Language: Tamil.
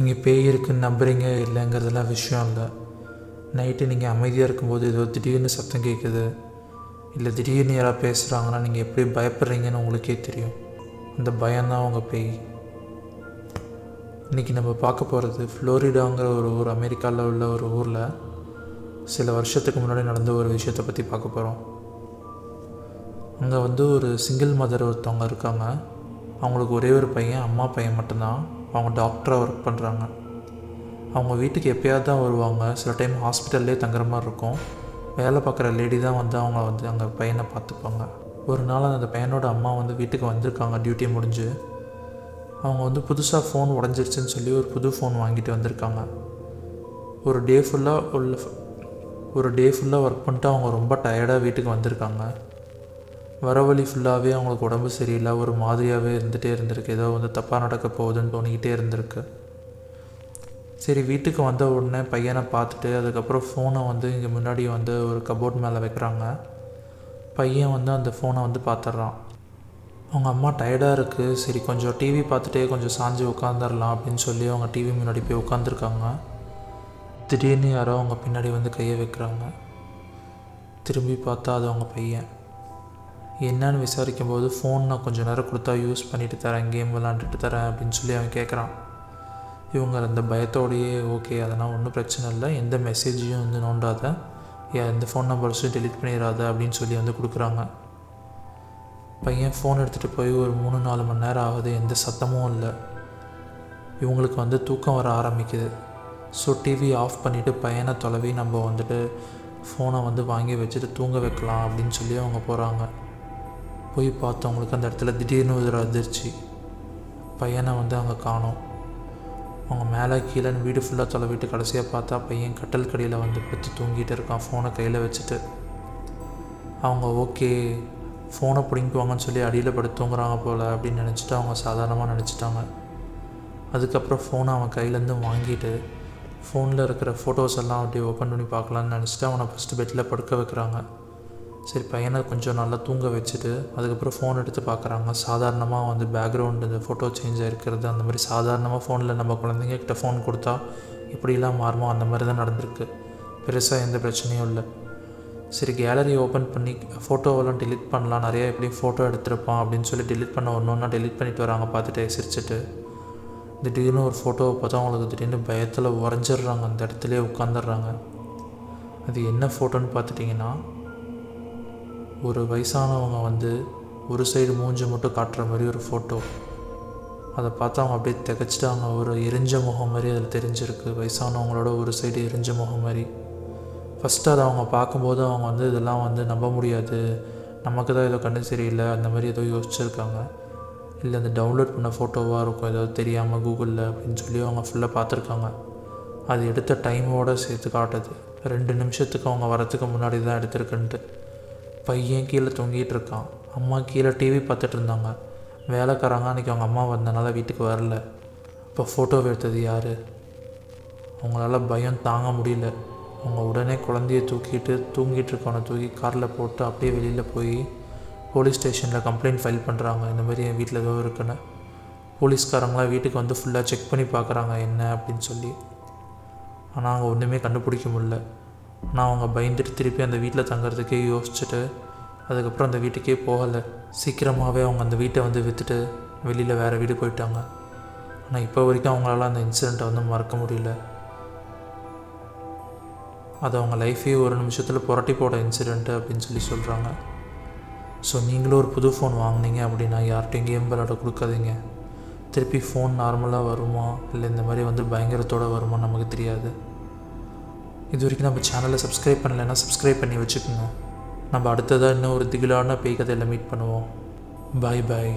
நீங்கள் பேய் இருக்குன்னு நம்புறீங்க இல்லைங்கிறதெல்லாம் விஷயம் இல்லை. நைட்டு நீங்கள் அமைதியாக இருக்கும்போது ஏதோ திடீர்னு சத்தம் கேட்குது இல்லை திடீர்னு யாராவது பேசுகிறாங்கன்னா நீங்கள் எப்படி பயப்படுறீங்கன்னு உங்களுக்கே தெரியும். அந்த பயம்தான் உங்கள் பேய். இன்றைக்கி நம்ம பார்க்க போகிறது ஃப்ளோரிடாங்கிற ஒரு ஊர் அமெரிக்காவில் உள்ள ஒரு ஊரில் சில வருஷத்துக்கு முன்னாடி நடந்த ஒரு விஷயத்தை பற்றி பார்க்க போகிறோம் அங்கே வந்து ஒரு சிங்கிள் மதர் ஒருத்தவங்க இருக்காங்க. அவங்களுக்கு ஒரே ஒரு பையன் அம்மா பையன் மட்டும்தான். அவங்க டாக்டராக ஒர்க் பண்ணுறாங்க அவங்க வீட்டுக்கு எப்பயாவது தான் வருவாங்க. சில டைம் ஹாஸ்பிட்டல்லே தங்குற மாதிரி இருக்கும். வேலை பார்க்குற லேடி தான் வந்து அவங்க வந்து அங்கே பையனை பார்த்துப்பாங்க. ஒரு நாள் அந்த பையனோட அம்மா வந்து வீட்டுக்கு வந்திருக்காங்க. டியூட்டி முடிஞ்சு. அவங்க வந்து புதுசாக ஃபோன் உடஞ்சிருச்சுன்னு சொல்லி ஒரு புது ஃபோன் வாங்கிட்டு வந்திருக்காங்க. ஒரு டே ஃபுல்லாக உள்ள ஒரு டே ஃபுல்லாக ஒர்க் பண்ணிட்டு அவங்க ரொம்ப டயர்டாக வீட்டுக்கு வந்திருக்காங்க. வர வழி ஃபுல்லாகவே அவங்களுக்கு உடம்பு சரியில்லை. ஒரு மாதிரியாகவே இருந்துகிட்டே இருந்திருக்கு. ஏதோ வந்து தப்பாக நடக்க போகுதுன்னு தோணிக்கிட்டே இருந்திருக்கு. சரி வீட்டுக்கு வந்த உடனே பையனை பார்த்துட்டு அதுக்கப்புறம் ஃபோனை வந்து இங்கே முன்னாடி வந்து ஒரு கபோர்ட் மேலே வைக்கிறாங்க. பையன் வந்து அந்த ஃபோனை வந்து பார்த்துட்றான். அவங்க அம்மா டயர்டாக இருக்குது சரி கொஞ்சம் டிவி பார்த்துட்டே கொஞ்சம் சாஞ்சு உட்காந்துடலாம் அப்படின்னு சொல்லி அவங்க டிவி முன்னாடி போய் உட்காந்துருக்காங்க திடீர்னு யாரோ அவங்க பின்னாடி வந்து கையை வைக்கிறாங்க. திரும்பி பார்த்தா அது அவங்க பையன். என்னன்னு விசாரிக்கும் போது ஃபோன் நான் கொஞ்சம் நேரம் கொடுத்தா யூஸ் பண்ணிட்டு தரேன் கேம் விளாண்டுட்டு தரேன் அப்படின்னு சொல்லி அவன் கேட்குறான். இவங்க அந்த பயத்தோடையே ஓகே அதெல்லாம் ஒன்றும் பிரச்சனை இல்லை. எந்த மெசேஜையும் வந்து நோண்டாத. எந்த ஃபோன் நம்பர்ஸும் டெலிட் பண்ணிடாத அப்படின்னு சொல்லி வந்து கொடுக்குறாங்க. பையன் ஃபோன் எடுத்துகிட்டு போய் ஒரு மூணு நாலு மணி நேரம் ஆகுது. எந்த சத்தமும் இல்லை. இவங்களுக்கு வந்து தூக்கம் வர ஆரம்பிக்குது. ஸோ டிவி ஆஃப் பண்ணிவிட்டு பையனை தொலைவி நம்ம வந்துட்டு ஃபோனை வந்து வாங்கி வச்சுட்டு தூங்க வைக்கலாம் அப்படின்னு சொல்லி அவங்க போகிறாங்க போய் பார்த்தவங்களுக்கு அந்த இடத்துல திடீர்னு ஒரு அதிர்ச்சி. பையனை வந்து அங்கே காணோம். அவங்க மேலே கீழேன்னு வீடு ஃபுல்லாக தொலைவிட்டு கடைசியாக பார்த்தா பையன் கட்டல் கடியில் வந்து படுத்து தூங்கிட்டு இருக்கான். ஃபோனை கையில் வச்சுட்டு. அவங்க ஓகே ஃபோனை பிடிங்குவாங்கன்னு சொல்லி அடியில் படுத்து தூங்குறாங்க போல் அப்படின்னு நினச்சிட்டு அவங்க சாதாரணமாக நினச்சிட்டாங்க. அதுக்கப்புறம் ஃபோனை அவன் கையிலேருந்து வாங்கிட்டு ஃபோனில் இருக்கிற ஃபோட்டோஸ் எல்லாம் அப்படியே ஓப்பன் பண்ணி பார்க்கலான்னு நினச்சிட்டு அவனை ஃபஸ்ட்டு பெட்டில் படுக்க வைக்கிறாங்க. சரி பையனை கொஞ்சம் நல்லா தூங்க வச்சுட்டு அதுக்கப்புறம் ஃபோன் எடுத்து பார்க்குறாங்க. சாதாரணமாக வந்து பேக்ரவுண்டு இந்த ஃபோட்டோ சேஞ்ச் ஆகிருக்கிறது அந்த மாதிரி சாதாரணமாக ஃபோனில் நம்ம குழந்தைங்க கிட்ட ஃபோன் கொடுத்தா இப்படிலாம் மாறுமோ அந்த மாதிரி தான் நடந்திருக்கு. பெருசாக எந்த பிரச்சனையும் இல்லை. சரி கேலரி ஓப்பன் பண்ணி ஃபோட்டோவெல்லாம் டெலிட் பண்ணலாம். நிறையா எப்படி ஃபோட்டோ எடுத்திருப்பான் அப்படின்னு சொல்லி டிலீட் பண்ண ஒன்று ஒன்றா டெலிட் பண்ணிட்டு வராங்க பார்த்துட்டு சிரிச்சிட்டு. திடீர்னு ஒரு ஃபோட்டோவை பார்த்தா அவங்களுக்கு திடீர்னு பயத்தில் உறைஞ்சிடுறாங்க. அந்த இடத்துலையே உட்காந்துடுறாங்க அது என்ன ஃபோட்டோன்னு பார்த்துட்டிங்கன்னா ஒரு வயசானவங்க வந்து ஒரு சைடு மூஞ்சி மட்டும் காட்டுற மாதிரி ஒரு ஃபோட்டோ அதை பார்த்து அவங்க அப்படியே திகச்சிட்டாங்க. ஒரு எரிஞ்ச முகம் மாதிரி அதில் தெரிஞ்சிருக்கு. வயசானவங்களோட ஒரு சைடு எரிஞ்ச முகம் மாதிரி. ஃபஸ்ட்டு அதை அவங்க பார்க்கும்போது அவங்க வந்து இதெல்லாம் வந்து நம்ப முடியாது. நமக்கு தான் ஏதோ கண்ணு சரியில்லை. அந்த மாதிரி ஏதோ யோசிச்சுருக்காங்க. இல்லை அந்த டவுன்லோட் பண்ண ஃபோட்டோவாக இருக்கும். ஏதாவது தெரியாமல் கூகுளில் அப்படின்னு சொல்லி அவங்க ஃபுல்லாக பார்த்துருக்காங்க. அது எடுத்த டைமோடு சேர்த்து காட்டுது. ரெண்டு நிமிஷத்துக்கு அவங்க வரத்துக்கு முன்னாடி தான் எடுத்திருக்குன்ட்டு. பையன் கீழே தொங்கிட்டு இருக்கான் அம்மா கீழே டிவி பார்த்துட்டு இருந்தாங்க வேலைக்காரங்க அன்றைக்கி அவங்க அம்மா வந்தனால வீட்டுக்கு வரல. இப்போ ஃபோட்டோ எடுத்தது யார்? அவங்களால பயம் தாங்க முடியல. அவங்க உடனே குழந்தைய தூக்கிட்டு தூங்கிட்டு இருக்கவனை தூக்கி காரில் போட்டு அப்படியே வெளியில் போய் போலீஸ் ஸ்டேஷனில் கம்ப்ளைண்ட் ஃபைல் பண்ணுறாங்க இந்த மாதிரி என் வீட்டில் ஏதோ இருக்குன்னு. போலீஸ்காரங்களாம் வீட்டுக்கு வந்து ஃபுல்லாக செக் பண்ணி பார்க்குறாங்க என்ன அப்படின்னு சொல்லி. ஆனால் அவங்க ஒன்றுமே கண்டுபிடிக்க முடியல. நான் அவங்க பயந்துட்டு திருப்பி அந்த வீட்டில் தங்குறதுக்கே யோசிச்சுட்டு அதுக்கப்புறம் அந்த வீட்டுக்கே போகலை. சீக்கிரமாகவே அவங்க அந்த வீட்டை வந்து விற்றுட்டு வெளியில் வேறு வீடு போயிட்டாங்க. ஆனால் இப்போ வரைக்கும் அவங்களால அந்த இன்சிடெண்ட்டை வந்து மறக்க முடியல. அது அவங்க லைஃபே ஒரு நிமிஷத்தில் புரட்டி போட இன்சிடெண்ட்டு அப்படின்னு சொல்லி சொல்கிறாங்க ஸோ நீங்களும் ஒரு புது ஃபோன் வாங்கினீங்க அப்படின்னா யார்கிட்டையும் கேம் விளையாட கொடுக்காதீங்க. திருப்பி ஃபோன் நார்மலாக வருமா? இல்லை இந்த மாதிரி வந்து பயங்கரத்தோடு வருமா நமக்கு தெரியாது. இது வரைக்கும் நம்ம சேனலை சப்ஸ்கிரைப் பண்ணலைன்னா சப்ஸ்கிரைப் பண்ணி வச்சுக்கணும் நம்ம அடுத்ததாக இன்னும் ஒரு திகிலான பேய் கதையில் மீட் பண்ணுவோம். பாய் பாய்